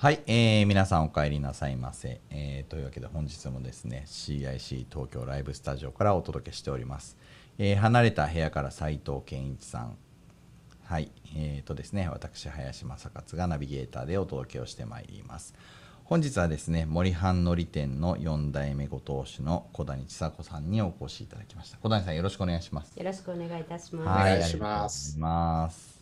はい、えー、皆さんお帰りなさいませ、えー、というわけで本日もですね CIC 東京ライブスタジオからお届けしております、えー、離れた部屋から斉藤健一さん。はいえーとですね私林正勝がナビゲーターでお届けをしてまいります。本日はですね森半のり店の4代目ご当主の小谷千佐子さんにお越しいただきました。小谷さんよろしくお願いします。よろしくお願いいたします、はい、お願いします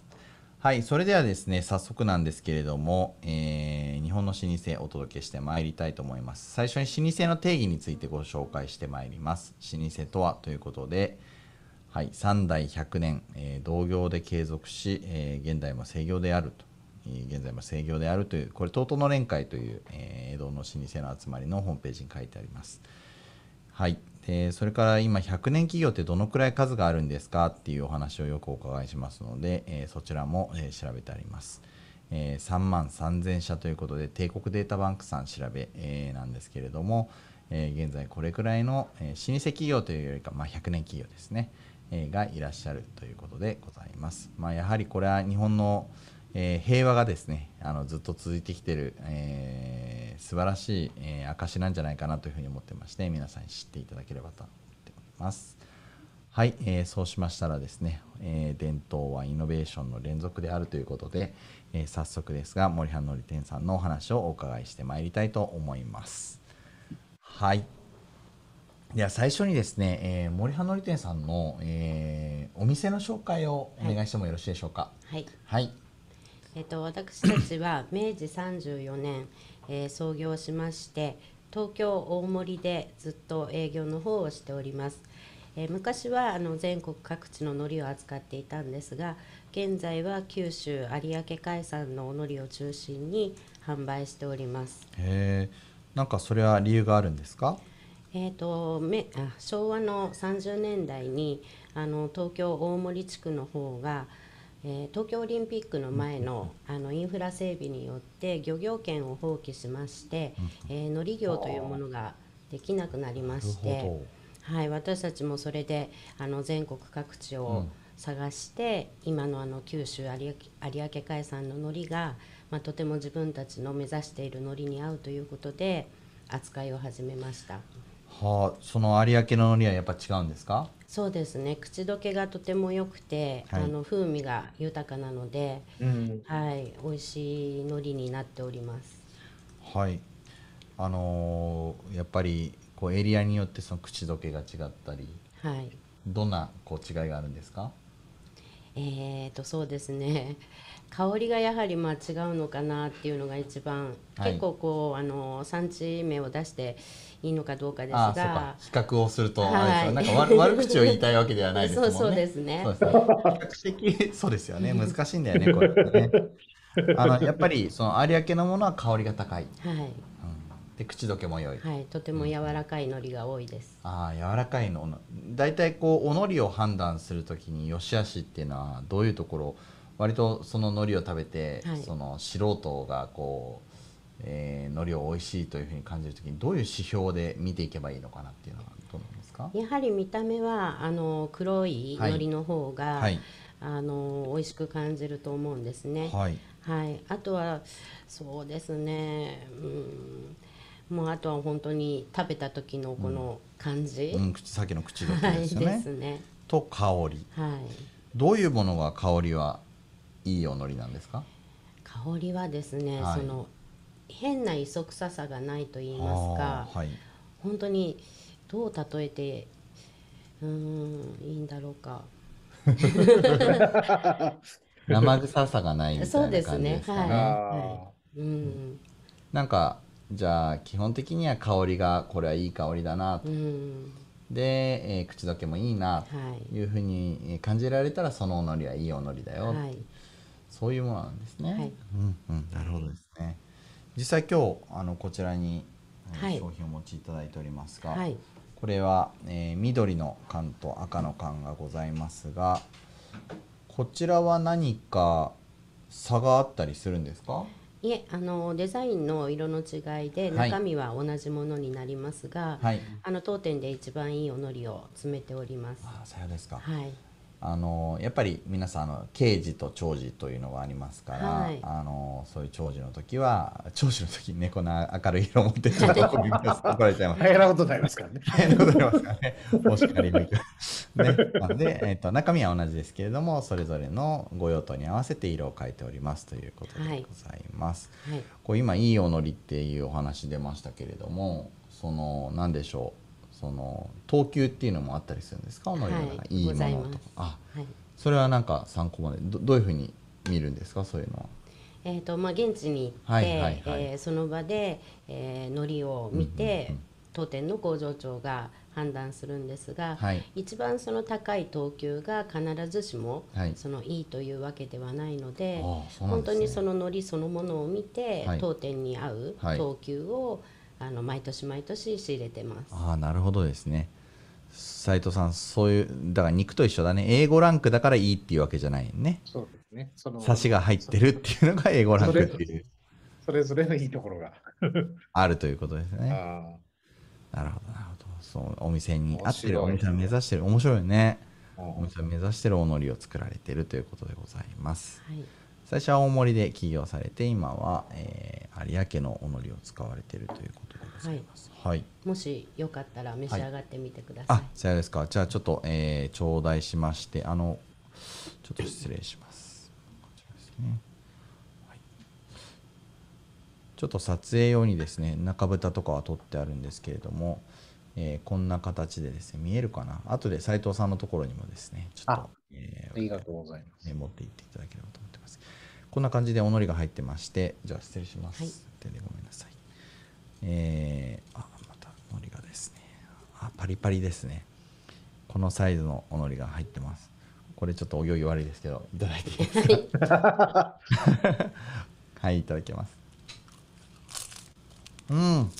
はい、それではですね、早速なんですけれども、えー、日本の老舗をお届けしてまいりたいと思います。最初に老舗の定義についてご紹介してまいります。老舗とはということで、はい、3代100年、えー、同業で継続し、えー、現代も制業であると、えー、現在も制業であるという、これ、東都の連会という、え、江戸の老舗の集まりのホームページに書いてあります。はい、でそれから今100年企業ってどのくらい数があるんですかっていうお話をよくお伺いしますので、えー、そちらも、えー、調べてあります、えー、3万3000社ということで帝国データバンクさん調べ、えー、なんですけれども、え、現在これくらいの、え、老舗企業というよりか、まあ、100年企業ですね、え、がいらっしゃるということでございます、まあ、やはりこれは日本の、えー、平和がですねあのずっと続いてきてる、えー、素晴らしい、えー、証なんじゃないかなというふうに思ってまして皆さんに知っていただければと思っております。はい、えー、そうしましたらですね、えー、伝統はイノベーションの連続であるということで、えー、早速ですが森半のり店さんのお話をお伺いしてまいりたいと思います。はい。では最初にですね、えー、森葉のり店さんの、えー、お店の紹介をお願いしてもよろしいでしょうか？はい。はいえっと、私たちは 明治34年、えー、創業しまして東京大森でずっと営業の方をしております、えー、昔はあの全国各地の海苔を扱っていたんですが現在は九州有明海産の海苔を中心に販売しております。へえんかそれは理由があるんですか？えーと、めあ昭和の30年代にあの東京大森地区の方がえー、東京オリンピックの前のあのインフラ整備によって漁業権を放棄しまして、えー、海苔業というものができなくなりまして、はい、私たちもそれであの全国各地を探して、うん、今のあの九州有明海産の海苔が、まあ、とても自分たちの目指している海苔に合うということで扱いを始めました。はあ、その有明の海苔はやっぱ違うんですか？そうですね。口どけがとても良くて、はい、あの風味が豊かなので、うん、はい。美味しい海苔になっております。はい。あのー、やっぱりこうエリアによってその口どけが違ったり、はい、どんなこう違いがあるんですか？えーとそうですね。香りがやはりまあ違うのかなっていうのが一番、はい、結構こうあの産地名を出していいのかどうかですが。比較をすると、はい、なんか悪悪口を言いたいわけではないですもんね。そうですね。そうですね比較的そうですよね。難しいんだよねこれね。あのやっぱりその有明のものは香りが高い、はい、うん、で口どけも良い、はい、とても柔らかい海苔が多いです、うん、ああ柔らかいの大体こうお海苔を判断するときに良し悪しっていうのはどういうところ割とその海苔を食べて、はい、その素人がこう、えー、海苔を美味しいというふうに感じるときにどういう指標で見ていけばいいのかなっていうのはどうなんですか？やはり見た目はあの黒い海苔の方が、はい、あの美味しく感じると思うんですね。はい、はい、あとはそうですね、うん、もうあとは本当に食べた時のこの感じ、うん、うん、さっきの口どけですよね。はい、ですね。と香り、はい、どういうものが香りはいいお海苔なんですか？香りはですね、はい、その変な磯臭さがないと言いますか、はい、本当にどう例えてうんいいんだろうか 生臭さがないみたいな感じですかね。そうですね。はい。はい、うん。なんかじゃあ基本的には香りがこれはいい香りだな、うん、で、えー、口どけもいいなというふうに感じられたらそのおのりはいいおのりだよ、はい、そういうものなんですね。はい、うんうん、なるほどですね。実際今日あのこちらに、はい、商品をお持ちいただいておりますが、はい、これは、えー、緑の缶と赤の缶がございますが、こちらは何か差があったりするんですか？いえあのデザインの色の違いで中身は同じものになりますが、はい、あの当店で一番いいおのりを詰めております。あ、そうですか。はい。あのやっぱり皆さんあの刑事と長寿というのがありますから、はい、あのそういう長寿の時は長寿の時にねこんな明るい色を持ってちょっと 怒られちゃいます。大変なことになりますからね。大変なことになりますからね。お叱りのね、なので、えーと、中身は同じですけれどもそれぞれのご用途に合わせて色を変えておりますということでございます。はい、こう今いいおのりっていうお話出ましたけれどもその何でしょうその等級っていうのもあったりするんですか、はい、いいものとか。あ、はい、それはなんか参考まで。どどういうふうに見るんですか？そういうのは。えーとまあ、現地に行って、はいはいはい、えー、その場で、えー、のりを見て、当店の工場長が判断するんですが、はい、一番その高い等級が必ずしも、はい、そのいいというわけではないので、ね、本当にそののりそのものを見て、はい、当店に合う等級を、あの毎年毎年仕入れてます。ああなるほどですね。斉藤さんそういうだから肉と一緒だね。英語ランクだからいいっていうわけじゃないね。そうですね。そのサシが入ってるっていうのが英語ランクっていう。それぞれのいいところが。あるということですね。なるほどなるほど。そうお店に合ってるお店を目指してる。面白いよねお店を目指してるおのりを作られているということでございます、はい。最初は大森で起業されて今は、えー、有明のおのりを使われているということでございます、はい、はい、もしよかったら召し上がってみてください、はい、あさよですか。じゃあちょっと、えー、頂戴しましてあのちょっと失礼します。こちらですね、はい、ちょっと撮影用にですね中蓋とかは取ってあるんですけれどもえー、こんな形でですね、見えるかな。後で斉藤さんのところにもですね、ちょっと、えー、ありがとうございます、ね、持っていっていただければと思ってます。こんな感じでおのりが入ってましてじゃあ失礼します、はい、手でごめんなさいえー、あまたのりがですね。あパリパリですね。このサイズのおのりが入ってます。これちょっとお行儀悪いですけどいただいていいですか？はいいただきます。うん。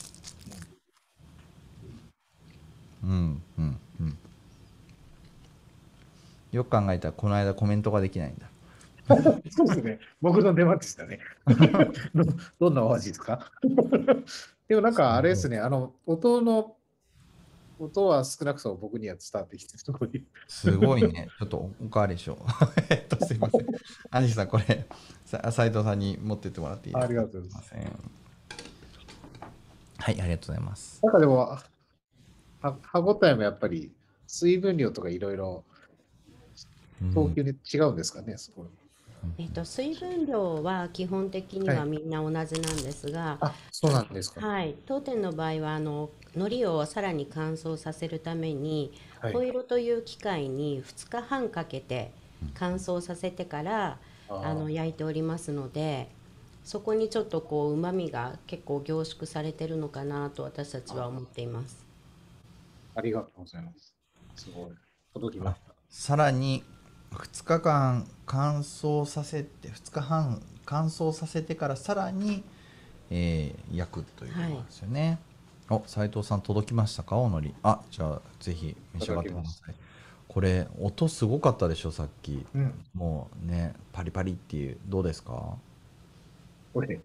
うんうんうん。よく考えたらこの間コメントができないんだ。そうですね。僕の出番でしたね。どんなお味ですか？でもなんかあれですね、あの、音の、音は少なくとも僕には伝わってきてすごい。すごいね。ちょっとおかわりしよう。えっと、すいません。アニさん、これ、斉藤さんに持ってってもらっていいですか？ありがとうございます。はい、ありがとうございます。なんかでも、歯ごたえもやっぱり水分量とかいろいろ、等級に違うんですかね、そこえっと、水分量は基本的にはみんな同じなんですが、あ、そうなんですか。はい、当店の場合はあの海苔をさらに乾燥させるために、はい、ホイロという機械に2日半かけて乾燥させてからあの焼いておりますのでそこにちょっとこう旨味が結構凝縮されてるのかなと私たちは思っています。ありがとうございます。すごい。届きました。さらに2日間乾燥させて2日半乾燥させてからさらに、えー、焼くということですよね。はい、お斉藤さん届きましたかおのりあじゃあぜひ召し上がってください。これ音すごかったでしょさっき、うん、もうねパリパリっていうどうですか？これ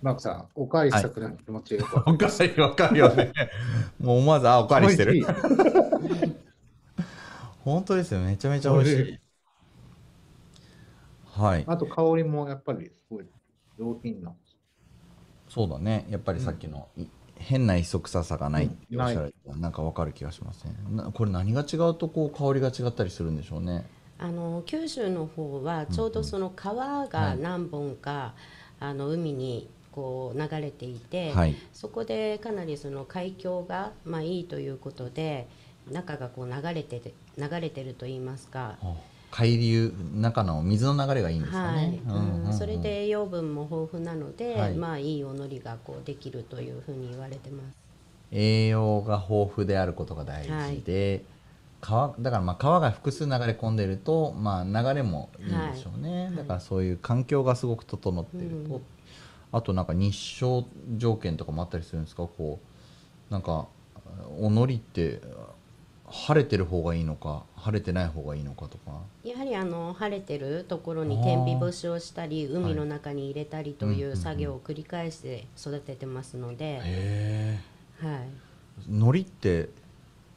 マークさんおかわりしたくなる気持ちよく、はい、おかわりわかるよね。もう思わずあおかわりしてる本当ですよ。めちゃめちゃ美味しい。はい。あと香りもやっぱりすごい上品な。そうだね。やっぱりさっきの、うん、変な磯臭さがないっておっしゃられた、なんかわかる気がしますね。これ何が違うとこう香りが違ったりするんでしょうね。あの九州の方はちょうどその川が何本か、あの海にこう流れていて、はい、そこでかなりその海峡がまあいいということで中がこう流れて流れてると言いますか。海流中の水の流れがいいんですかね、はい。それで栄養分も豊富なので、はい、まあいいおのりがこうできるというふうに言われてます。栄養が豊富であることが大事で、川だからまあ川が複数流れ込んでると、まあ、流れもいいんでしょうね、はい、だからそういう環境がすごく整ってると、あとなんか日照条件とかもあったりするんですか？こうなんかおのりって晴れてる方がいいのか晴れてない方がいいのかとか。やはりあの晴れてるところに天日干しをしたり海の中に入れたりという作業を繰り返して育ててますので、はい、海苔って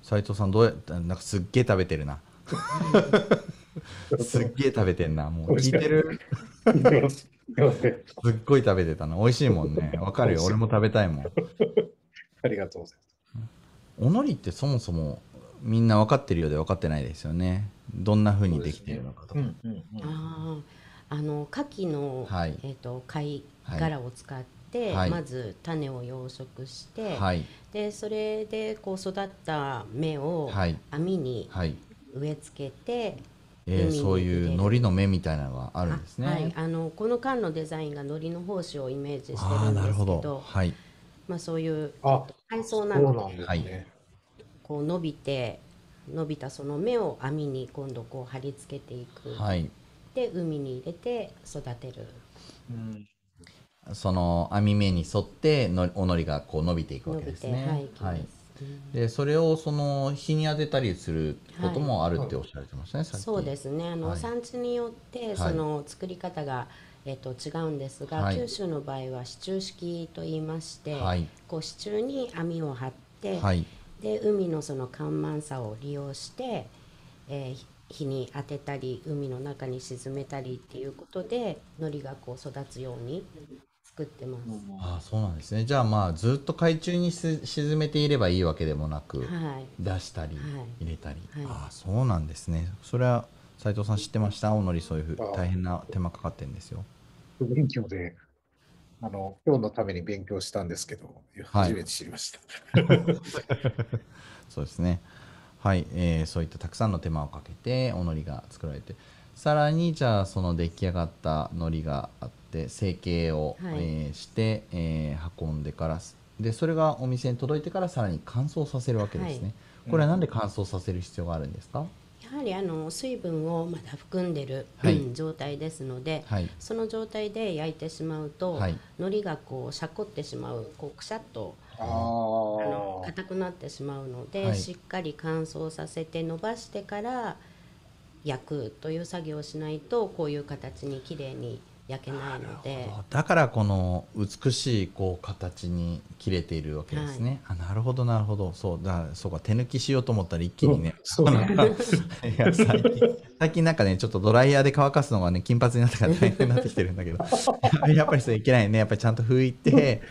斉藤さんどうやってなんかすっげえ食べてるな。すっげえ食べてんなもう。聞いいてるす。っごい食べてたの美味しいもんね。わかるよ。俺も食べたいもん。ありがとうございおのりってそもそもみんな分かってるようで分かってないですよね。どんな風にできているのかとか、ます。うんうんうん。あああの牡蠣の、はい。えっ、と貝はい殻を使って、はい。まず種を養殖して、はい。でそれでこう育った芽をはい。網にはい、植え付けて、えーそういう海苔の芽みたいなのがあるんですね。はい、あのこの缶のデザインが海苔の胞子をイメージしてるんですなるほど。けどはい。まあ、そういうあ、海藻なのでなんですはい。ね。こう伸びて伸びたその芽を網に今度こう貼り付けていく、はい。で海に入れて育てる。うん。その網目に沿ってのおのりがこう伸びていくわけですね。はい、はい。でそれをその日に当てたりすることもあるっておっしゃられてましたね、さっき。そうですね。あの、はい。産地によってその作り方が、えっと違うんですが、はい。九州の場合は支柱式と言いまして、はい。こう支柱に網を張って、はいで海のその干満さを利用して、えー日に当てたり海の中に沈めたりっていうことで海苔がこう育つように作ってます。ああそうなんですね。じゃあまあずっと海中にす沈めていればいいわけでもなく、はい。出したり、はい。入れたり、はい。ああそうなんですね。それは斉藤さん知ってました？おのりそういうふう大変な手間かかってるんですよ。勉強で、あの、今日のために勉強したんですけど、はい。初めて知りました。そうですね。はい、えーそういったたくさんの手間をかけておのりが作られてさらにじゃあその出来上がったのりがあって成形を、はい。えーして、えー運んでからでそれがお店に届いてからさらに乾燥させるわけですね、はい。これはなんで乾燥させる必要があるんですか、やはりあの水分をまだ含んでる、はい。うん状態ですので、はい。その状態で焼いてしまうと、はい。海苔がこうしゃこってしまうこうくしゃっとああのあ。硬くなってしまうので、はい。しっかり乾燥させて伸ばしてから焼くという作業をしないとこういう形にきれいに焼けないので。だからこの美しいこう形に切れているわけですね、あなるほどなるほど。そうだそうか手抜きしようと思ったら一気にね。そう。なんだいや最近。最近なんかねちょっとドライヤーで乾かすのがね金髪になったから大変になってきてるんだけど。やっぱりそれいけないね。やっぱりちゃんと拭いて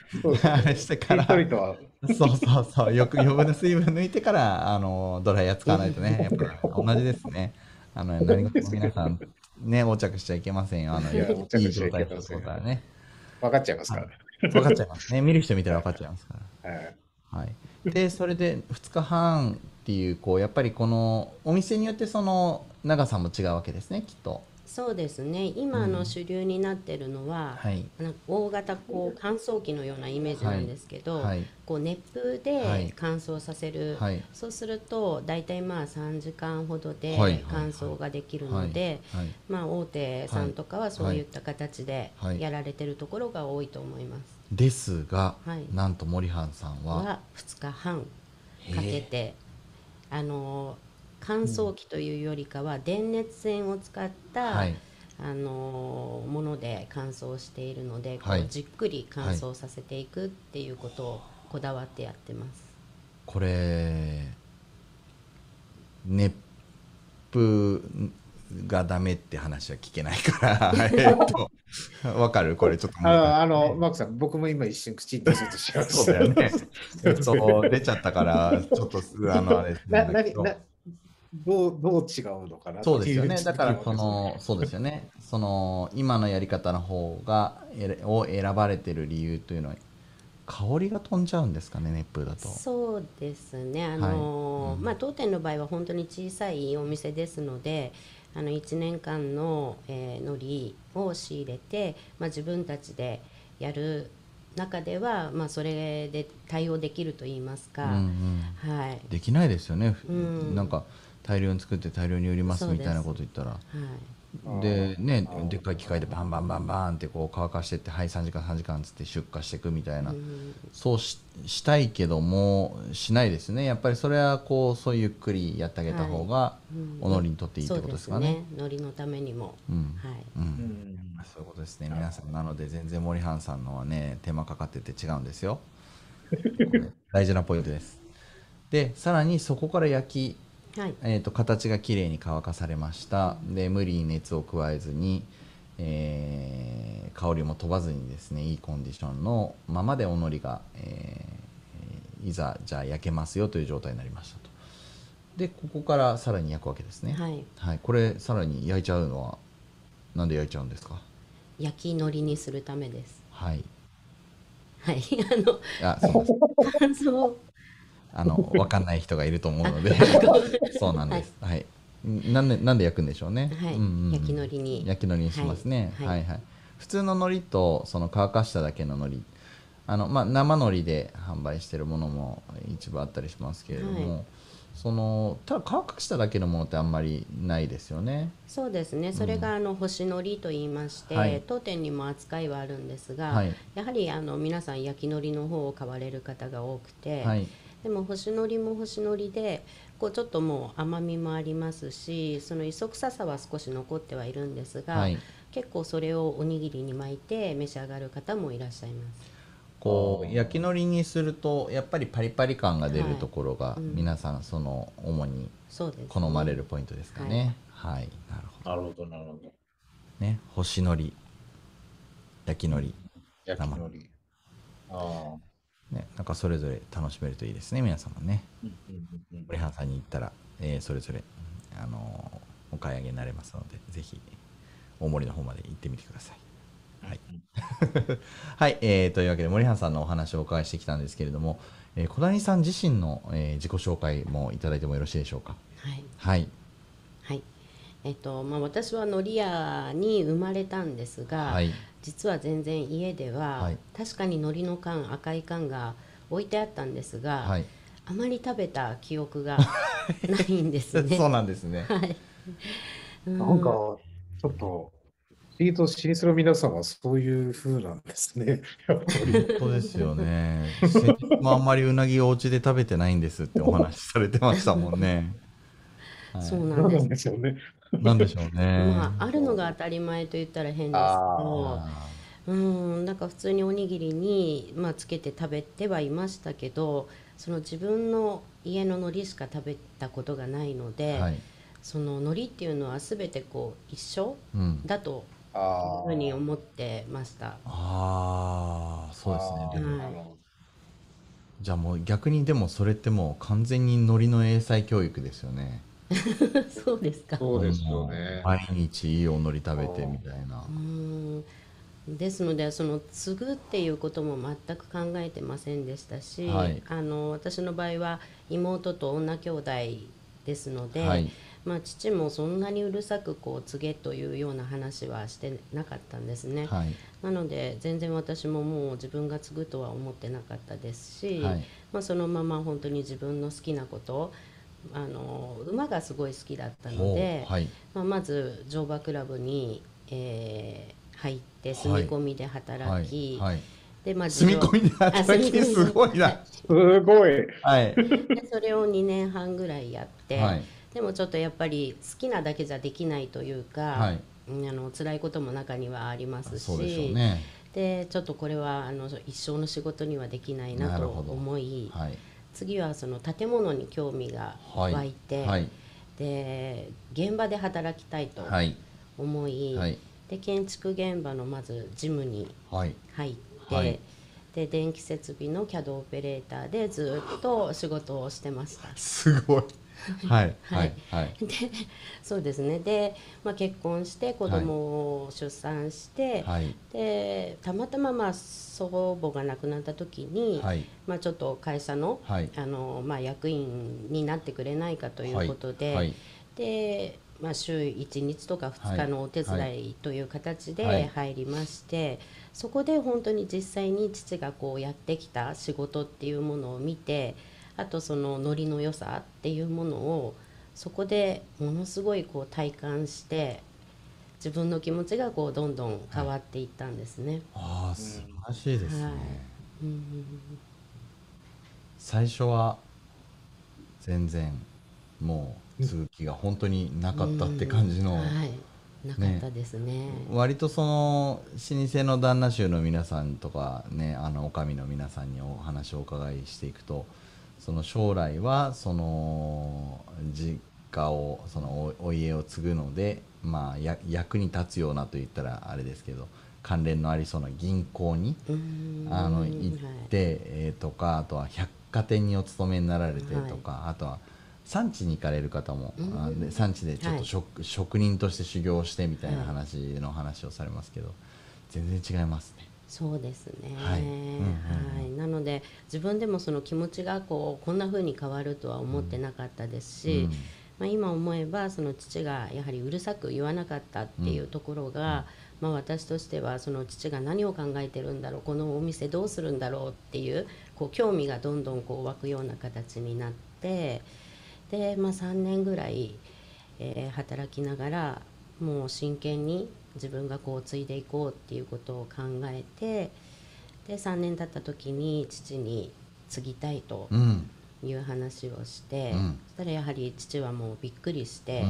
あれしてから。そうそうそう。よく余分な水分抜いてからあのドライヤー使わないとね。やっぱり同じですね。あの何事も皆さんね横着しちゃいけませんよ。あの いいいしちゃいけ状態だませんとね。分かっちゃいますからね。分かっちゃいますね。見る人見たら分かっちゃいますから。はい。はい、でそれで2日半っていうこうやっぱりこのお店によってその長さも違うわけですねきっとそうですね。今の主流になってるのは、はい。なんか大型こう乾燥機のようなイメージなんですけど、はい。こう熱風はい。で乾燥させる、はい。そうすると大体まあ3時間ほどではい。乾燥ができるので、はい。はい。まあ、大手さんとかはそういった形ではい。やられてるところが多いと思います。ですが、はい。なんと森半さんはは2日半かけてあの乾燥機というよりかは電熱線を使った、はい。あのもので乾燥しているので、こはい。うじっくり乾燥させていくっていうことをこだわってやってます。これ熱風がダメって話は聞けないから えっとわかる？これちょっとあの、あのマークさん、僕も今一瞬口に出そうとしました。そうだよね。そう出ちゃったからちょっとあのあれな、なに、などう、どう違うのかなそうですよね。だから、その、そうですよね。その、今のやり方の方が、を選ばれてる理由というのは、香りが飛んじゃうんですかね、熱風だと。そうですねあの、はいうんまあ、当店の場合は本当に小さいお店ですのであの1年間の、えー、海苔を仕入れて、まあ、自分たちでやる中では、まあ、それで対応できると言いますか、うんうん。はい、できないですよね。うんなんか、大量に作って大量に売りますみたいなこと言ったら。はい、でねでっかい機械でバンバンバンバンってこう乾かしてってはい3時間3時間っつって出荷していくみたいな、うん。そうししたいけどもしないですね。やっぱりそれはこうそうゆっくりやってあげた方がうんおのりにとっていいってことですかね。そうですね。海苔のためにも、うん。はい、うん。うん。そういうことですね。皆さんなので全然森半さんのはね手間かかってて違うんですよ。大事なポイントです。でさらにそこから焼きはい。えー、と形がきれいに乾かされました。で無理に熱を加えずに、えー香りも飛ばずにですねいいコンディションのままでおのりが、えーいざじゃあ焼けますよという状態になりましたと。でここからさらに焼くわけですね。はい。はい、これさらに焼いちゃうのはなんで焼いちゃうんですか？焼き海苔にするためです。はい。はい。あのあそうです 乾燥あの分かんない人がいると思うので。そうなんです。はい、なんでなんで焼くんでしょうね、はい。うんうんうん。焼き海苔に。焼き海苔にしますね、は、はい。いはい。普通の海苔とその乾かしただけの海苔。あの、まあ、生海苔で販売してるものも一部あったりしますけれども、はい。そのただ乾かしただけのものってあんまりないですよね。そうですね。それがあの星のりと言いまして、はい。当店にも扱いはあるんですが、はい。やはりあの皆さん焼き海苔の方を買われる方が多くて、はいでも星のりも星のりでこうちょっともう甘みもありますしその磯臭さは少し残ってはいるんですが、はい。結構それをおにぎりに巻いて召し上がる方もいらっしゃいます。こう焼き海苔にするとやっぱりパリパリ感が出るところが、皆さんその主に好まれるポイントですかね。はい、なるほど。なるほど、なるほど。ね。星海苔焼き海苔。焼き海苔。ああ。ねなんかそれぞれ楽しめるといいですね皆様ね。うんうんうんうん森原さんに行ったら、えーそれぞれあのーお買い上げになれますのでぜひ大森の方まで行ってみてください。はい、はいえーというわけで森原さんのお話をお伺いしてきたんですけれども、えー小谷さん自身の、えー自己紹介もいただいてもよろしいでしょうか？はいはい。はいえっとまあ、私は海苔屋に生まれたんですが、はい実は全然家では、はい確かに海苔の缶赤い缶が置いてあったんですが、はいあまり食べた記憶が ないんですね。そうなんですねはい、うなんか、ちょっと、リード老舗の皆さんはそういう風なんですね。やっぱり。本当ですよね先日もあんまりうなぎをお家で食べてないんですってお話しされてましたもんね、はいそうななんんです。ですよね。なんでしょうね。まあ、あるのが当たり前と言ったら変ですけどあうんなんか普通におにぎりに、まあ、つけて食べてはいましたけどその自分の家の海苔しか食べたことがないのーで、はい。その海苔っていうのは全てこう一緒うん。だというあふうに思ってました。ああ、そうですね。でもはいじゃあもう逆にでもそれってもう完全に海苔の英才教育ですよね。そうですか。そうですよもねう。毎日いいお海苔食べてみたいなう。んですのでその継ぐっていうことも全く考えてませんでしたし、はいあの私の場合は妹と女兄弟ですので、はい。まあ、父もそんなにうるさくこう継げというような話はしてなかったんですね。はい。なので全然私ももう自分が継ぐとは思ってなかったですし、はいまあ、そのまま本当に自分の好きなことをあの馬がすごい好きだったので、はい。まあ、まず乗馬クラブに、えー入って住み込みで働はい。き、はい。でまあ住み込みであ働きすごいな。すごい。はい。でそれを2年半ぐらいやって、はい。でもちょっとやっぱり好きなだけじゃできないというか、はいうんあの辛いことも中にはありますしそうでしょうね。でちょっとこれはあの一生の仕事にはできないなと思いはい。次はその建物に興味が湧いて、はい。で現場で働きたいとはい。思い、はい。で建築現場のまず事務にはい。入って、はいで電気設備の CAD オペレーターでずっと仕事をしてました。すごい。はい。は はいい。はい。でそうですねで、まあ、結婚して子供を出産して、はい。でたまたままあ祖母が亡くなった時に、はい。まあ、ちょっと会社の,、はいあのまあ、役員になってくれないかということで、はい。で、まあ、週1日とか2日のお手伝いという形はいで入りまして、そこで本当に実際に父がこうやってきた仕事っていうものを見てあとそのノリの良さっていうものをそこでものすごいこう体感して自分の気持ちがこうどんどん変わっていったんですね。ああ、素晴らしいですね。はいうん最初は全然もう続きが本当になかったって感じの、はい、なかったですね。割とその老舗の旦那衆の皆さんとかねあの女将の皆さんにお話をお伺いしていくとその将来はその実家をそのおお家を継ぐので、まあ、や役に立つようなと言ったらあれですけど関連のありそうな銀行にあのはい行って、えーとかあとは百貨店にお勤めになられてとか、あとは産地に行かれる方も、産地でちょっはい。と職,、職人として修行してみたいな話の話をされますけど、全然違いますね。そうですね、はい。うんうんうん。はい。なので自分でもその気持ちがこうこんな風に変わるとは思ってなかったですし、うん。まあ、今思えばその父がやはりうるさく言わなかったっていうところが、まあ、私としてはその父が何を考えてるんだろうこのお店どうするんだろうっていうこう興味がどんどんこう湧くような形になってで、まあ、3年ぐらい、えー働きながらもう真剣に自分がこう継いでいこうっていうことを考えてで3年経った時に父に継ぎたいとうん。いう話をして、うん。そしたらやはり父はもうびっくりして、うん。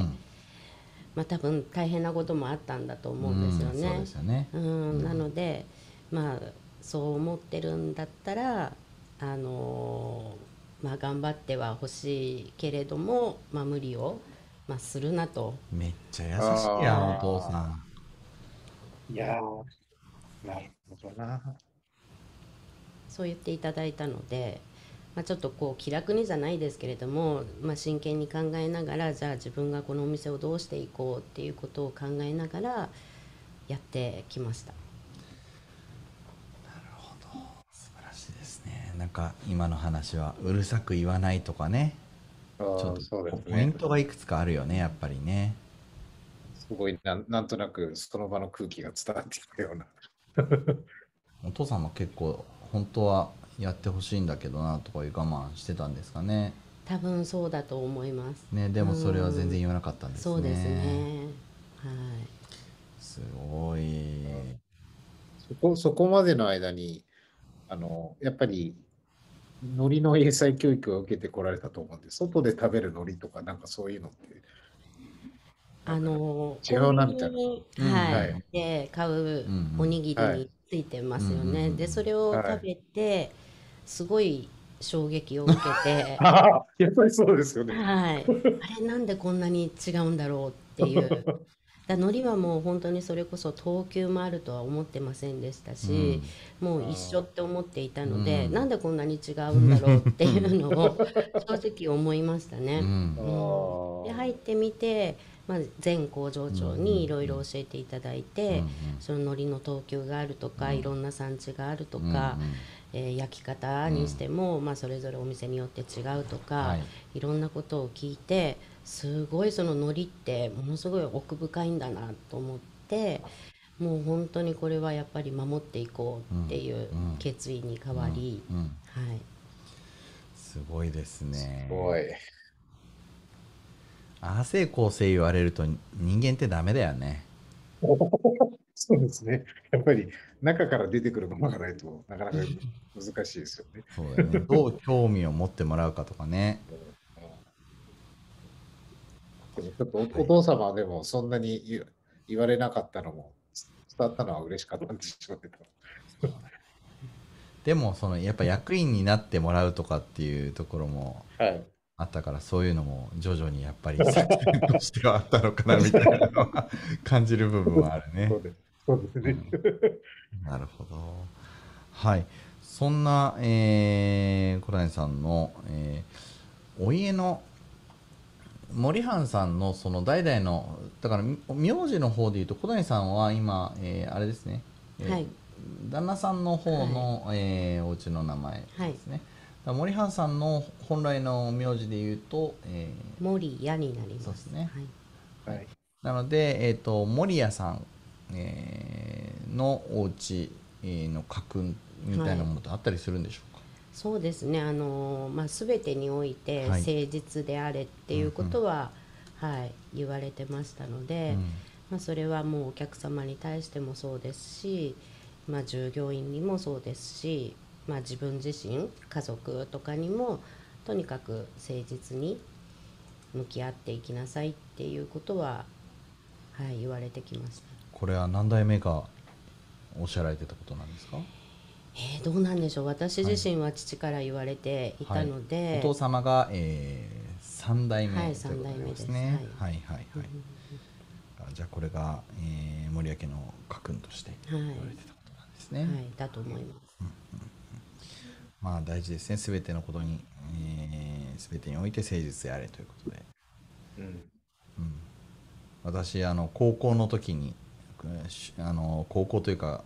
まあ多分大変なこともあったんだと思うんですよね。うんなのでまあそう思ってるんだったらあのーまあ頑張ってはほしいけれども、まあ、無理を、まあ、するなと。めっちゃ優しいやんお父さん。いやー、なるほどな。そう言っていただいたので、まあ、ちょっとこう気楽にじゃないですけれども、まあ、真剣に考えながらじゃあ自分がこのお店をどうしていこうっていうことを考えながらやってきました。素晴らしいですね。なんか今の話はうるさく言わないとかね。あちょっーそうですとポインね。トがいくつかあるよねやっぱりね。すごいなん、なんとなくその場の空気が伝わってきたような。お父さんも結構本当はやってほしいんだけどなとかいう我慢してたんですかね。多分そうだと思います。ねでもそれは全然言わなかったんですね。そうですね。はい。すごい。そこそこまでの間に、あの、やっぱり、海苔の英才教育を受けてこられたと思うんで、外で食べる海苔とか、なんかそういうのって、あの違うなみたいな。はい、はい。で買ううんおにぎりにはい。ついてますよね。うんうんうんでそれを食べて、すごい衝撃を受けて。ああ、やっぱりそうですよね。はい、あれなんでこんなに違うんだろうっていう。だ海苔はもう本当にそれこそ等級もあるとは思ってませんでしたし、もう一緒って思っていたので、うん。なんでこんなに違うんだろうっていうのを 正直思いましたね。うん。でー入ってみて、まあ、前工場長にいろいろ教えていただいて、うんうん。その海苔の等級があるとか、うん。いろんな産地があるとうんか、うん。えー焼き方にしても、まあ、それぞれお店によって違うとか、はい。い、ろんなことを聞いてすごいその海苔ってものすごい奥深いんだなと思ってもう本当にこれはやっぱり守っていこうっていう決意に変わり、うんうん。はい、すごいですね。すごい。ああせいこうせい言われると人間ってダメだよね。そうですね。やっぱり中から出てくるものがないとなかなか難しいですよね。そうだよね。どう興味を持ってもらうかとかね。ちょっとおお父様はでもそんなに言言われなかったのも伝わったのは嬉しかったんでしょうけど。でもそのやっぱ役員になってもらうとかっていうところもはい。あったからそういうのも徐々にやっぱり 責任としてはあったのかなみたいなのは感じる部分はあるねそ。うです。そうですね。なるほど。はい。そんな、えー、小谷さんの、えーお家の森半さんのその代々のだからみ名字の方でいうと小谷さんは今、えーあれですね、えーはい旦那さんの方の、えーお家の名前ですね、森半さんの本来の名字でいうと、え森屋になります。そうですね。はい。はい。ーなので、えー、と森谷さん、えーのお家、えーの家訓みたいなものってあったりするんでしょうか、そうですね、あのまあ、全てにおいてはい。誠実であれっていうことは、はい、言われてましたので、うん。まあ、それはもうお客様に対してもそうですし、まあ、従業員にもそうですし、まあ、自分自身家族とかにもとにかく誠実に向き合っていきなさいっていうことは、はい、言われてきました。これは何代目がおっしゃられてたことなんですか？えー、どうなんでしょう。私自身は父から言われていたので、はい、お父様が、えー、3代目はい3代目です。ねはい。はいはい、はい。うんじゃあこれが、えー、森脇の家訓として言われてたことなんですね。はい、はい、だと思います。うんうんうん、まあ大事ですね。すべてのことに、えー、すべてにおいて誠実であれということで。うん。うん、私あの高校の時にあの高校というか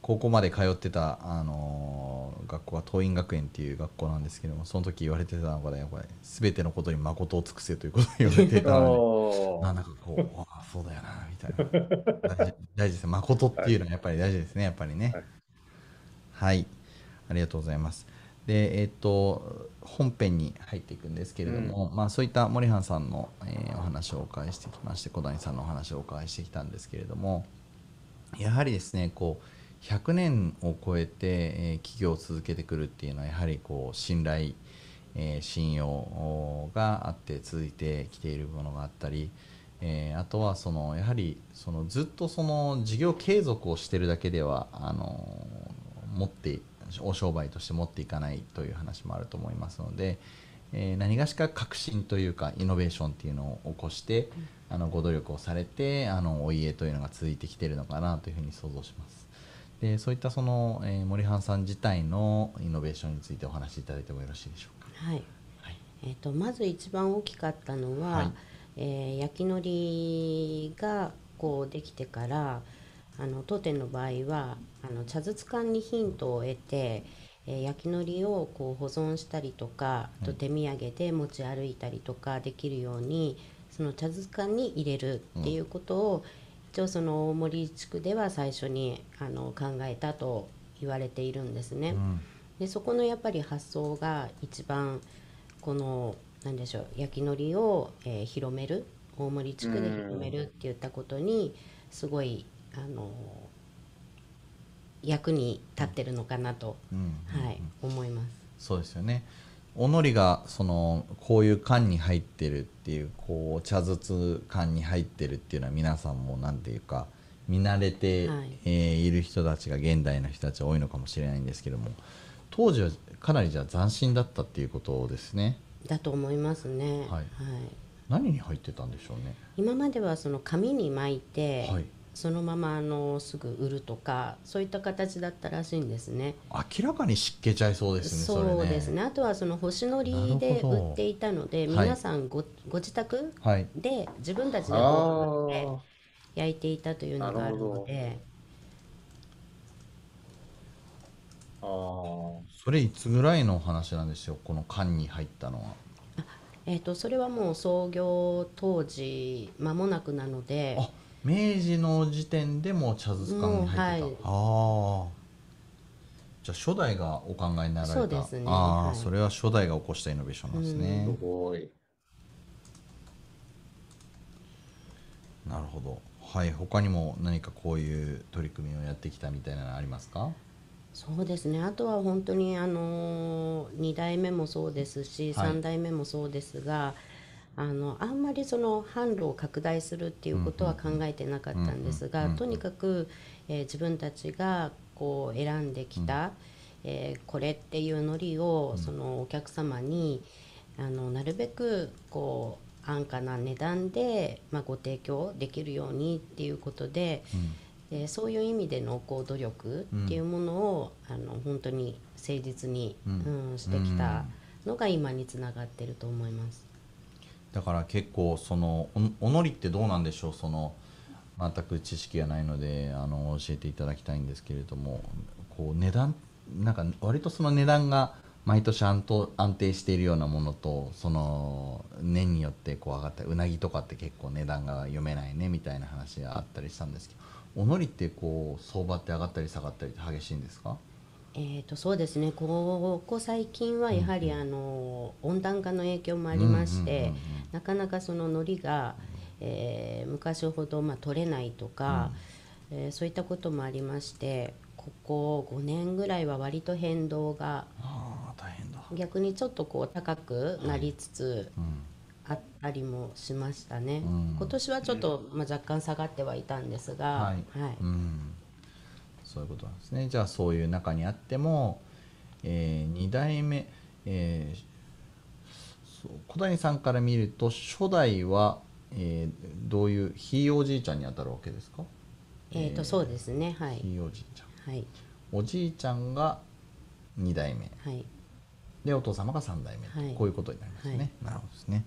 高校まで通ってた、あのー、学校は桐蔭学園っていう学校なんですけどもその時言われてたのがねこれ全てのことに誠を尽くせということを言われていたので なんだかこうああそうだよなみたいな。大事大事です。誠っていうのはやっぱり大事ですねやっぱりね、はい、はい、ありがとうございます。でえっ、と本編に入っていくんですけれども、うん、まあ、そういった森半さんの、えー、お話をお伺いしてきまして小谷さんのお話をお伺いしてきたんですけれどもやはりですねこう100年を超えて、えー、企業を続けてくるっていうのはやはりこう信頼、えー、信用があって続いてきているものがあったり、えー、あとはそのやはりそのずっとその事業継続をしてるだけではあの持ってお商売として持っていかないという話もあると思いますので、えー、何がしか革新というかイノベーションっていうのを起こして、あのご努力をされてあのお家というのが続いてきているのかなというふうに想像します。でそういったその、えー、森半さん自体のイノベーションについてお話しいただいてもよろしいでしょうか？はい。はい、えっ、ー、とまず一番大きかったのは、はい、えー、焼きのりがこうできてからあの当店の場合はあの茶筒缶にヒントを得て、えー、焼きのりをこう保存したりとか、と手土産で持ち歩いたりとかできるようにその茶筒缶に入れるっていうことを、うん一応その大森地区では最初にあの考えたと言われているんですね。うん、でそこのやっぱり発想が一番この何でしょう焼きのりを、えー、広める大森地区で広めるって言ったことにすごいあの役に立ってるのかなと、うんはい、思います。そうですよねおのりがそのこういう缶に入ってるっていうこう茶筒缶に入ってるっていうのは皆さんも何ていうか見慣れて、はい、えー、いる人たちが現代の人たち多いのかもしれないんですけども当時はかなりじゃあ斬新だったっていうことですね。だと思いますね。はい、はい、何に入ってたんでしょうね。今まではその紙に巻いて、はい、そのままあのすぐ売るとかそういった形だったらしいんですね。明らかに湿気ちゃいそうですねそうですね、ね、あとはその星のりで売っていたので皆さんご,、ご自宅で自分たちで焼いていたというのがあるので。あそれいつぐらいの話なんですよこの缶に入ったのは。えーと、とそれはもう創業当時間もなくなので。あ明治の時点でも茶筒缶に入ってた、はい、ああ。じゃあ初代がお考えになられた。そうですね。ああ、はい、それは初代が起こしたイノベーションなんですね、すごい。なるほど。はい他にも何かこういう取り組みをやってきたみたいなのありますか？そうですね。あとは本当にあの2代目もそうですし、はい、3代目もそうですがあのあんまりその販路を拡大するっていうことは考えてなかったんですが、とにかく、えー、自分たちがこう選んできた、えー、これっていうのりをそのお客様にあのなるべくこう安価な値段で、まあ、ご提供できるようにっていうことで、うん、えー、そういう意味でのこう努力っていうものを、うん、あの本当に誠実に、うん、うん、してきたのが今につながってると思います。だから結構そのおのりってどうなんでしょう？その全く知識がないのであの教えていただきたいんですけれどもこう値段なんか割とその値段が毎年安安定しているようなものとその年によってこう上がったうなぎとかって結構値段が読めないねみたいな話があったりしたんですけどおのりってこう相場って上がったり下がったりって激しいんですか？えー、とそうですね。ここ最近はやはりあの温暖化の影響もありましてなかなかその海苔が、えー、昔ほどまあ取れないとか、うん、えー、そういったこともありましてここ5年ぐらいは割と変動が逆にちょっとこう高くなりつつあったりもしましたね、うん、今年はちょっと、まあ、若干下がってはいたんですが、はい、はい、うんそういうことなんですね。じゃあそういう中にあっても、え2代目、えーそう小谷さんから見ると初代は、えーどういうひいおじいちゃんにあたるわけですか？えーとそうですね。はい。ひいおじいちゃん。はい。おじいちゃんが2代目。はい。でお父様が3代目と、はい。こういうことになりますね、はい。なるほどですね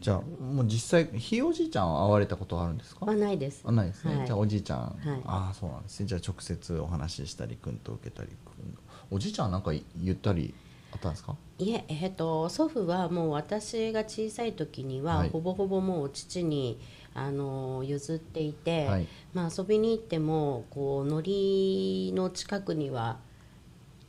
じゃあもう実際ひいおじいちゃんは会われたことあるんですか？はないです。あないですね、はい。じゃあおじいちゃん、はい。ああそうなんですね。じゃあ直接お話ししたり君と受けたり君おじいちゃんはなんか言ったりあったんですか？いえ、えっと祖父はもう私が小さい時には、はい。ほぼほぼもう父にあの譲っていて、はい。まあ、遊びに行ってもこうのりの近くには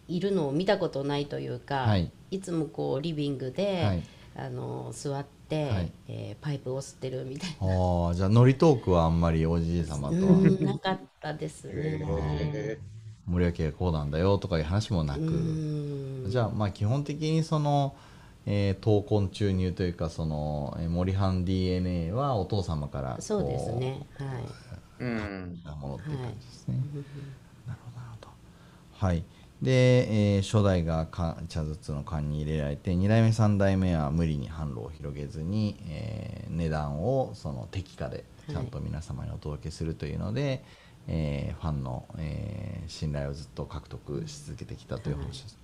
いるのを見たことないというか、はい。い、つもこうリビングで、はい。あの座って、はいえーパイプを吸ってるみたいな、ああじゃあノリトークはあんまりおじい様とはうんなかったですね。へ森脇がこうなんだよとかいう話もなく、うんじゃあまあ基本的にその、えー闘魂注入というかその、えー森藩 DNA はお父様からこそうですね。はい。ーうんなものっていう感じですね。なるほどなるほど。はい。で、えー初代がか茶筒の缶に入れられて2代目3代目は無理に販路を広げずに、えー値段をその適価でちゃんと皆様にお届けするというので、えーファンの、えー信頼をずっと獲得し続けてきたという話です。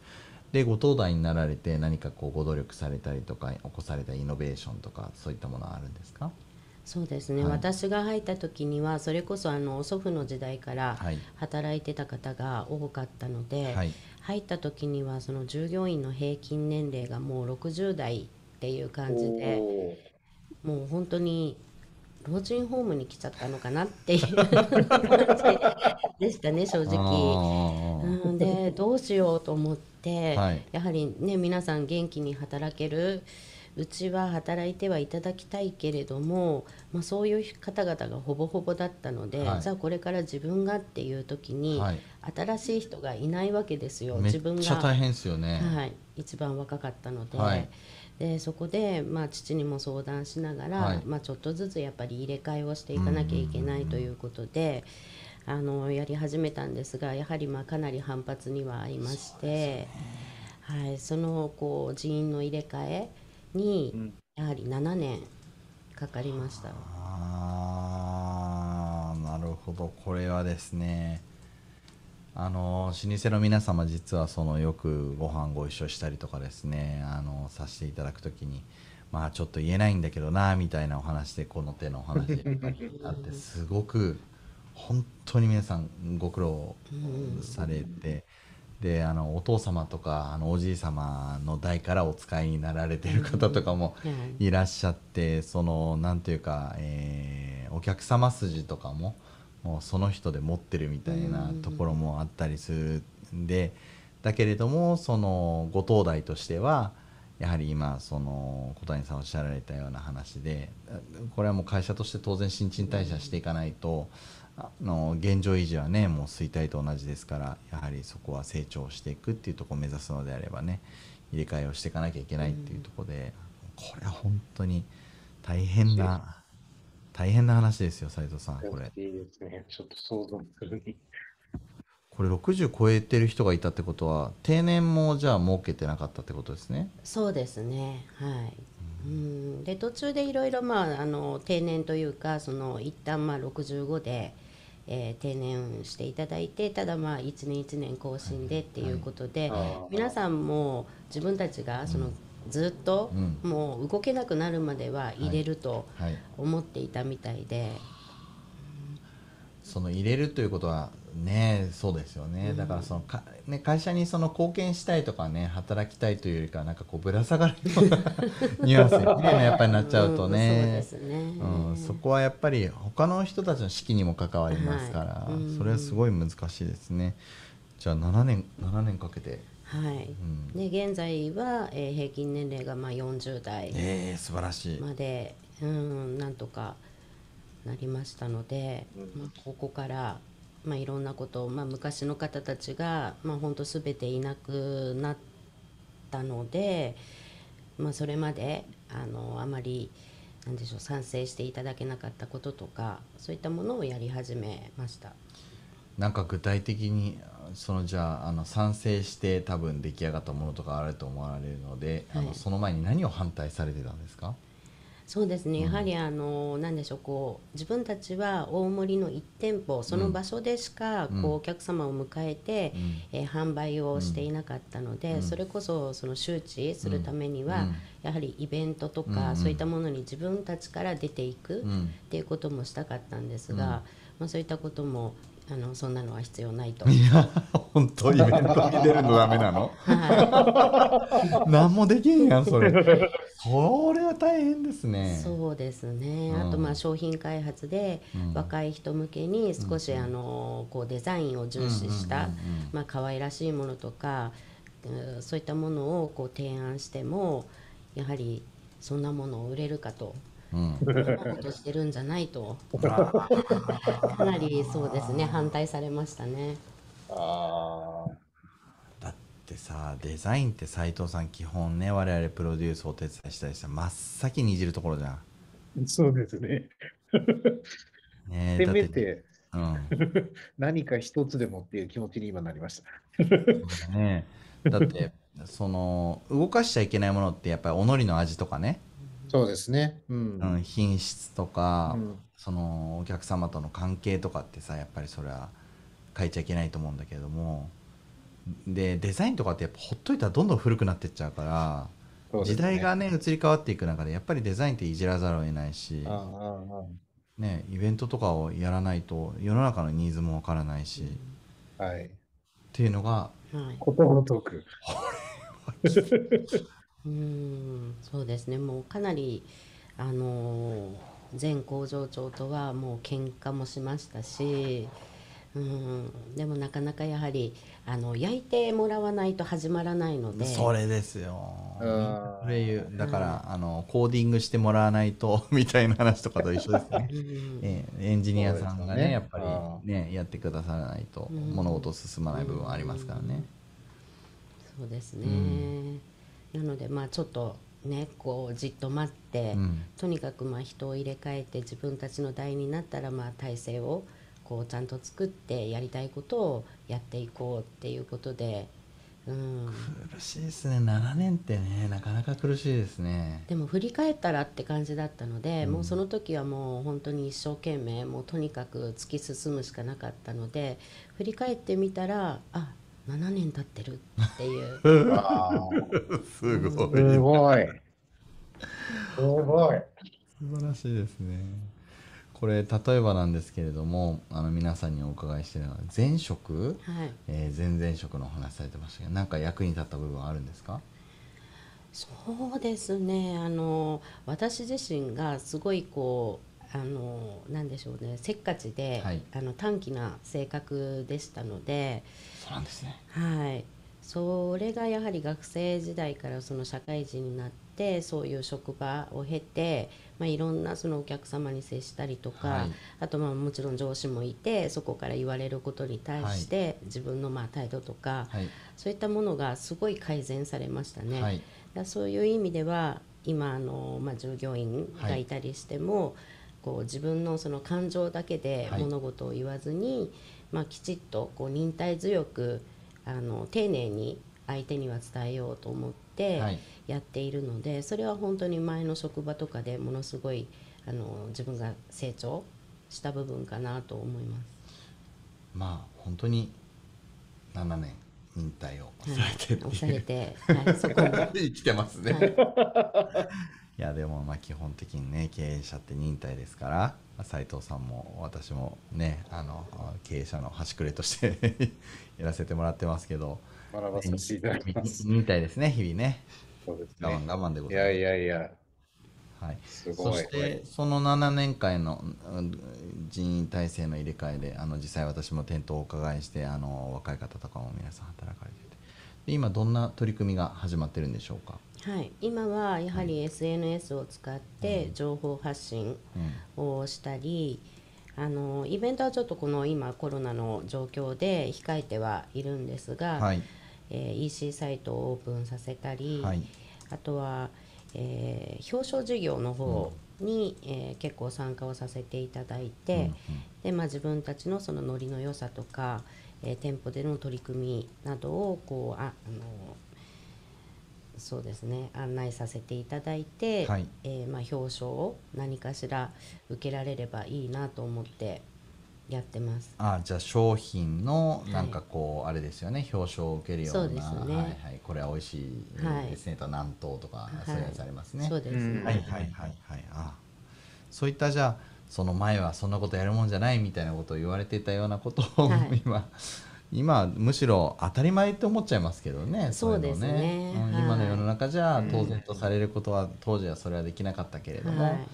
でご東大になられて何かこうご努力されたりとか起こされたイノベーションとかそういったものはあるんですか？そうですね、はい。私が入った時にはそれこそあの祖父の時代からはい。働いてた方が多かったので、はい。入った時にはその従業員の平均年齢がもう60代っていう感じでおもう本当に老人ホームに来ちゃったのかなっていう 感じでしたね正直。うん、でどうしようと思って、はい。やはりね皆さん元気に働けるうちは働いてはいただきたいけれども、まあ、そういう方々がほぼほぼだったので、はい。じゃあこれから自分がっていう時に、はい。新しい人がいないわけですよめ自分が。っちゃ大変ですよね。はい、一番若かったので,、はい。でそこで、まあ、父にも相談しながら、はい。まあ、ちょっとずつやっぱり入れ替えをしていかなきゃいけないということで。あのやり始めたんですがやはりまあかなり反発にはありましてはい、そのこう人員の入れ替えにうんやはり7年かかりました。あーなるほどこれはですねあの老舗の皆様実はそのよくご飯ご一緒したりとかですねあのさせていただくときにまあちょっと言えないんだけどなみたいなお話でこの手のお話やっぱりあってすごく本当に皆さんご苦労されて。であのお父様とかあのおじい様の代からお使いになられてる方とかもはいいらっしゃってそのなんていうか、えーお客様筋とかももうその人で持ってるみたいなところもあったりするんでだけれどもそのご東大としてはやはり今その小谷さんおっしゃられたような話でこれはもう会社として当然新陳代謝していかないとあの現状維持はねもう衰退と同じですからやはりそこは成長していくっていうところを目指すのであればね入れ替えをしていかなきゃいけないっていうところで、これは本当に大変な大変な話ですよ斉藤さんこれ。いいですね。ちょっと想像するに。これ60超えてる人がいたってことは定年もじゃあ設けてなかったってことですね？そうですね。はい、うん、で途中でいろいろまああの定年というかその一旦まあ65で、えー定年していただいてただまあ1年1年更新でっていうことで、はいあー。皆さんも自分たちがその、ずっとうん。もう動けなくなるまでは入れるとはい。思っていたみたいで、その入れるということはねそうですよね、だからそのか、ね、会社にその貢献したいとかね働きたいというよりかはなんかこうぶら下がるような ニュアンスに、ね、やっぱりなっちゃうとうんそうねで、すね、うん、そこはやっぱり他の人たちの士気にも関わりますから、はい。うん。それはすごい難しいですね。じゃあ7年7年かけて、はい。うん、で現在は、えー平均年齢がまあ40代えー、素晴らしい、まで、うん、なんとかなりましたので、まあ、ここから、まあ、いろんなことを、まあ、昔の方たちが、まあ、本当全ていなくなったので、まあ、それまであのあまりなんでしょう賛成していただけなかったこととかそういったものをやり始めました。なんか具体的にそのじゃああの賛成して多分出来上がったものとかあると思われるので、あのはいその前に何を反対されてたんですか？そうですね、やはりあのなんでしょうこう自分たちは大森の1店舗その場所でしか、うん。こうお客様を迎えて、うん。えー販売をしていなかったので、うん。それこそその周知するためには、うん。やはりイベントとか、そういったものに自分たちから出ていく、うん。っていうこともしたかったんですが、うん。まあ、そういったこともあのそんなのは必要ないと。いや本当イベントに出るのダメなの？は 何もできんやんそれそれは大変ですい、ね。そうですね、うん。あとまあ商品開発でうん。若い人向けに少しあのこうデザインを重視したまあ可愛らしいものとかうんそういったものをこう提案してもやはりそんなものを売れるかと。うん。そんなことしてるんじゃないと。かなりそうですね反対されましたね。ああ。だってさデザインって斉藤さん基本ね我々プロデュースをお手伝いしたりしたら真っ先にいじるところじゃんそうですね。せねだってめてうん 何か一つでもっていう気持ちに今なりました。ねだってその動かしちゃいけないものってやっぱりおのりの味とかね、そうですね。うん。うん、品質とか、うんそのお客様との関係とかってさやっぱりそれは変えちゃいけないと思うんだけれどもでデザインとかってやっぱほっといたらどんどん古くなってっちゃうからね時代がね移り変わっていく中でやっぱりデザインっていじらざるを得ないし、ね、イベントとかをやらないと世の中のニーズもわからないし、っあはい。ていうのがはいことごとく。うんそうですねもうかなりあの前工場長とはもう喧嘩もしましたしうんでもなかなかやはりあの焼いてもらわないと始まらないので。それですよ。うん。それ言うだから、あのコーディングしてもらわないとみたいな話とかと一緒ですね。うんええエンジニアさんがねね。やっぱりねやってくださらないとうん物事進まない部分ありますからね、そうですね、うん。なのでまあちょっとねこうじっと待って、うん。とにかくまあ人を入れ替えて自分たちの代になったらまあ体制をこうちゃんと作ってやりたいことをやっていこうっていうことで、うん、苦しいですね7年ってねなかなか苦しいですねでも振り返ったらって感じだったので、うんもうその時はもう本当に一生懸命もうとにかく突き進むしかなかったので振り返ってみたらあ7年経ってるっていう。ああ。すごいすごい。すごい。素晴らしいですねこれ例えばなんですけれどもあの皆さんにお伺いしてるのは前職、はい。えー前々職のお話されてましたけど何か役に立った部分はあるんですか？そうですね。あの私自身がすごいこうあのなんでしょうね。せっかちで、はい。あの短気な性格でしたので、そうなんですね。はい、それがやはり学生時代からその社会人になってそういう職場を経て、まあ、いろんなそのお客様に接したりとか、はい。あとまあもちろん上司もいてそこから言われることに対して、自分のまあ態度とか、はい。そういったものがすごい改善されましたね。はい。だそういう意味では今あの、まあ、従業員がいたりしても、こう自分のその感情だけではい。物事を言わずに、まあ、きちっとこう忍耐強くあの丁寧に相手には伝えようと思ってはい。やっているので、それは本当に前の職場とかでものすごいあの自分が成長した部分かなと思います。まあ本当に7年忍耐を抑えてっていう、抑えて、はい、そこも。生きてますね、はい。い、やでもまあ基本的にね経営者って忍耐ですから斉藤さんも私もねあの経営者の端くれとして やらせてもらってますけど学ばさせていただきます。忍耐ですね日々ね。そうです我慢ね。我慢でごいやざいいやいや、ます、はい、すごい。そしてその7年間のうん人員体制の入れ替えであの実際私も店頭をお伺いしてあの若い方とかも皆さん働かれてて。で今どんな取り組みが始まってるんでしょうか、はい、今はやはり SNS を使って情報発信うん。をしたり、あのイベントはちょっとこの今コロナの状況で控えてはいるんですが、はい。えー EC サイトをオープンさせたり、はい。あとは、えー表彰事業の方に、えー結構参加をさせていただいて、でまあ、自分たちのそのノリの良さとか、えー店舗での取り組みなどをこうああのそうですね。案内させていただいて、はい。えーまあ、表彰を何かしら受けられればいいなと思ってやってます。あじゃあ商品のなんかこう、あれですよね。表彰を受けるような。そうですね。はいはい、これは美味しいですね。と南東とか、はい。そういうやつありますね。そうですね、うん。はいはいはいはい。あそういったじゃあその前はそんなことやるもんじゃないみたいなことを言われていたようなことを、はい。今今むしろ当たり前って思っちゃいますけどねそうですね。いのうんはい。今の世の中じゃ当然とされることは当時はそれはできなかったけれども、はい。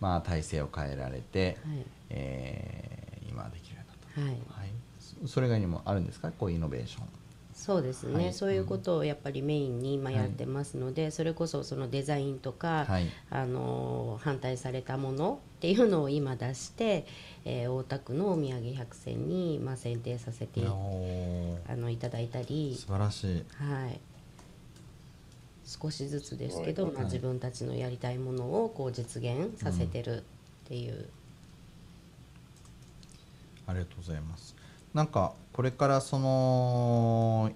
まあ体制を変えられて、はい。えー今はできるようになった。はい。はい、そそれ以外にもあるんですか？こうイノベーション。そうですね、はい。そういうことをやっぱりメインに今やってますので、それこそそのデザインとか、はい。あの反対されたものっていうのを今出して、えー大田区のお土産百選に、まあ、選定させてあのいただいたり素、晴らしい。はい、少しずつですけど、はい。まあ、自分たちのやりたいものをこう実現させてるっていう、ありがとうございます。なんかこれからその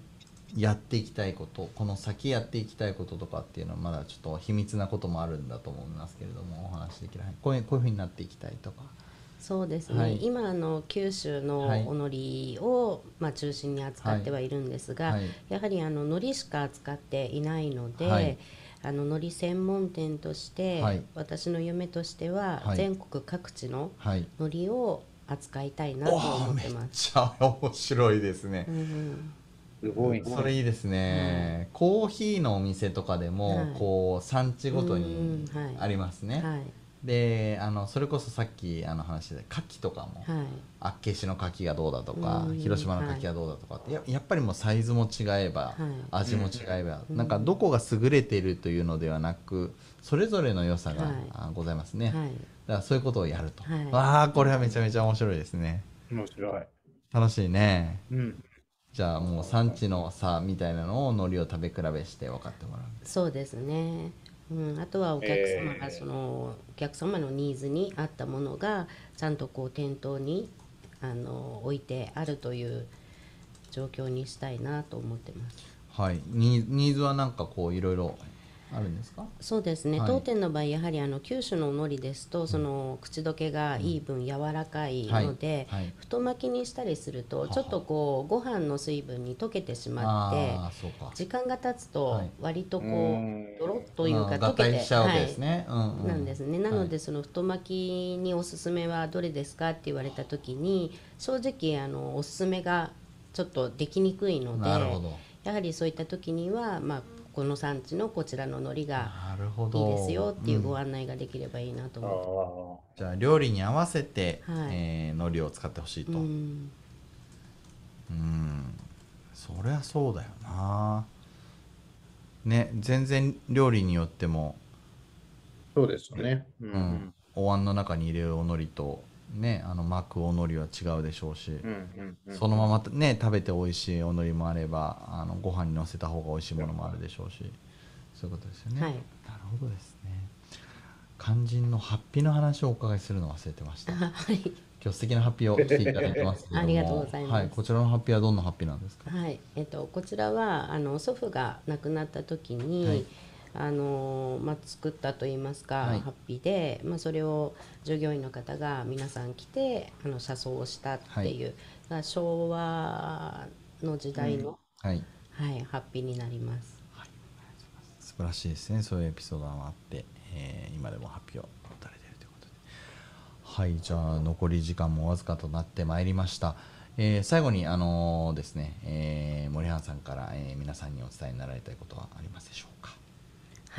やっていきたいことこの先やっていきたいこととかっていうのはまだちょっと秘密なこともあるんだと思いますけれどもお話できない。こういうこういうふうになっていきたいとかそうですね、はい。今あの九州のはい。おのりを、まあ、中心に扱ってはいるんですが、はい。やはりあの海苔しか扱っていないので、はい。あの海苔専門店として、はい。私の夢としては、はい。全国各地のはい。海苔を扱いたいなと思ってます。ちゃ面白いですね。う。んすごいね。それいいですね、コーヒーのお店とかでも、はい。こう産地ごとにうん。はい。ありますね、はいであのそれこそさっきあの話で牡蠣とかも、はい。厚岸の牡蠣がどうだとか、うん広島の牡蠣がどうだとかって、ややっぱりもうサイズも違えば、はい。味も違えば、うん。なんかどこが優れているというのではなくそれぞれの良さが、はい。あございますね、はい。だからそういうことをやると、はい。わあこれはめちゃめちゃ面白いですね。面白い。楽しいね。うん。じゃあもう産地の差みたいなのを海苔を食べ比べして分かってもらう。そうですね。うん、あとはお客様えーがその、お客様のニーズに合ったものがちゃんとこう店頭にあの置いてあるという状況にしたいなと思ってます。はいニーニーズはなんかこういろいろあるんですか？そうですね、はい。当店の場合やはりあの九州のお海苔ですとその口どけがいい分柔らかいので、はい。はい。太巻きにしたりするとはちょっとこうご飯の水分に溶けてしまって時間が経つはとい。割とこうドロッというか溶けて体しちゃうんうん。なんですね、なのでその太巻きにおすすめはどれですかって言われた時に正直あのおすすめがちょっとできにくいのでやはりそういった時には、まあ、この産地のこちらの海苔がなるほいど。いですよっていううんご案内ができればいいなとあ思あ。じゃあ料理に合わせて、はい。えー海苔を使ってほしいと。って、ううん。んそりゃそうだよな。ね全然料理によっても、そうですよね。ううん。お椀の中に入れるお海苔とねあの巻くお海苔は違うでしょうし、うんうんうん。そのままね食べて美味しいお海苔もあればあのご飯にのせた方が美味しいものもあるでしょうしそういうことですよね、はい。なるほどですね。肝心のハッピーの話をお伺いするの忘れてました。はい。今日素敵なハッピーをしていただいてますけれども。ありがとうございます。はい、こちらのハッピーはどんなハッピーなんですか？はい。えっと、こちらはあの祖父が亡くなった時に、はいあのまあ、作ったといいますか、はい。ハッピーで、まあ、それを従業員の方が皆さん来てあの車窓をしたっていう、が昭和の時代の、はい。はい、ハッピーになります。素晴らしいですね。そういうエピソードがあって、えー今でもハッピーを打たれているということで。はいじゃあ残り時間もわずかとなってまいりました、えー最後にあのーですね、えー森原さんから、えー皆さんにお伝えになられたいことはありますでしょうか？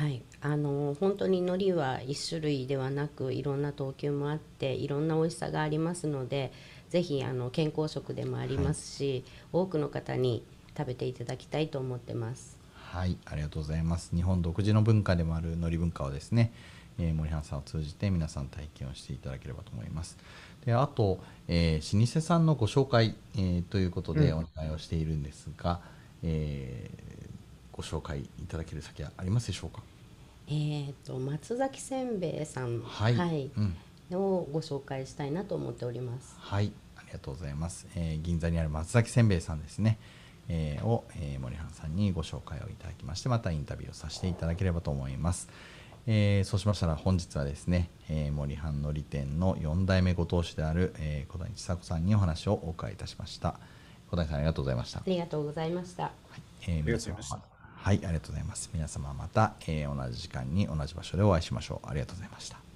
はい、あの本当に海苔は一種類ではなくいろんな等級もあっていろんな美味しさがありますのでぜひあの健康食でもありますし、多くの方に食べていただきたいと思ってます。はい、ありがとうございます。日本独自の文化でもある海苔文化をですね、えー森原さんを通じて皆さん体験をしていただければと思います。で、あと、えー老舗さんのご紹介、えーということでおうん願いをしているんですが、えーご紹介いただける先はありますでしょうか？えー、と松崎せんべいさん、はいうんをご紹介したいなと思っております。はい、ありがとうございます。えー銀座にある松崎せんべいさんですね、えーを、えー森原さんにご紹介をいただきまして、またインタビューをさせていただければと思います。えーそうしましたら本日はですね、えー森半のり店の4代目ご当主である、えー小谷千佐子さんにお話をお伺いいたしました。小谷さんありがとうございましたあ。りがとうございました。えー皆様はい、ありがとうございます。皆様また、えー同じ時間に同じ場所でお会いしましょう。ありがとうございました。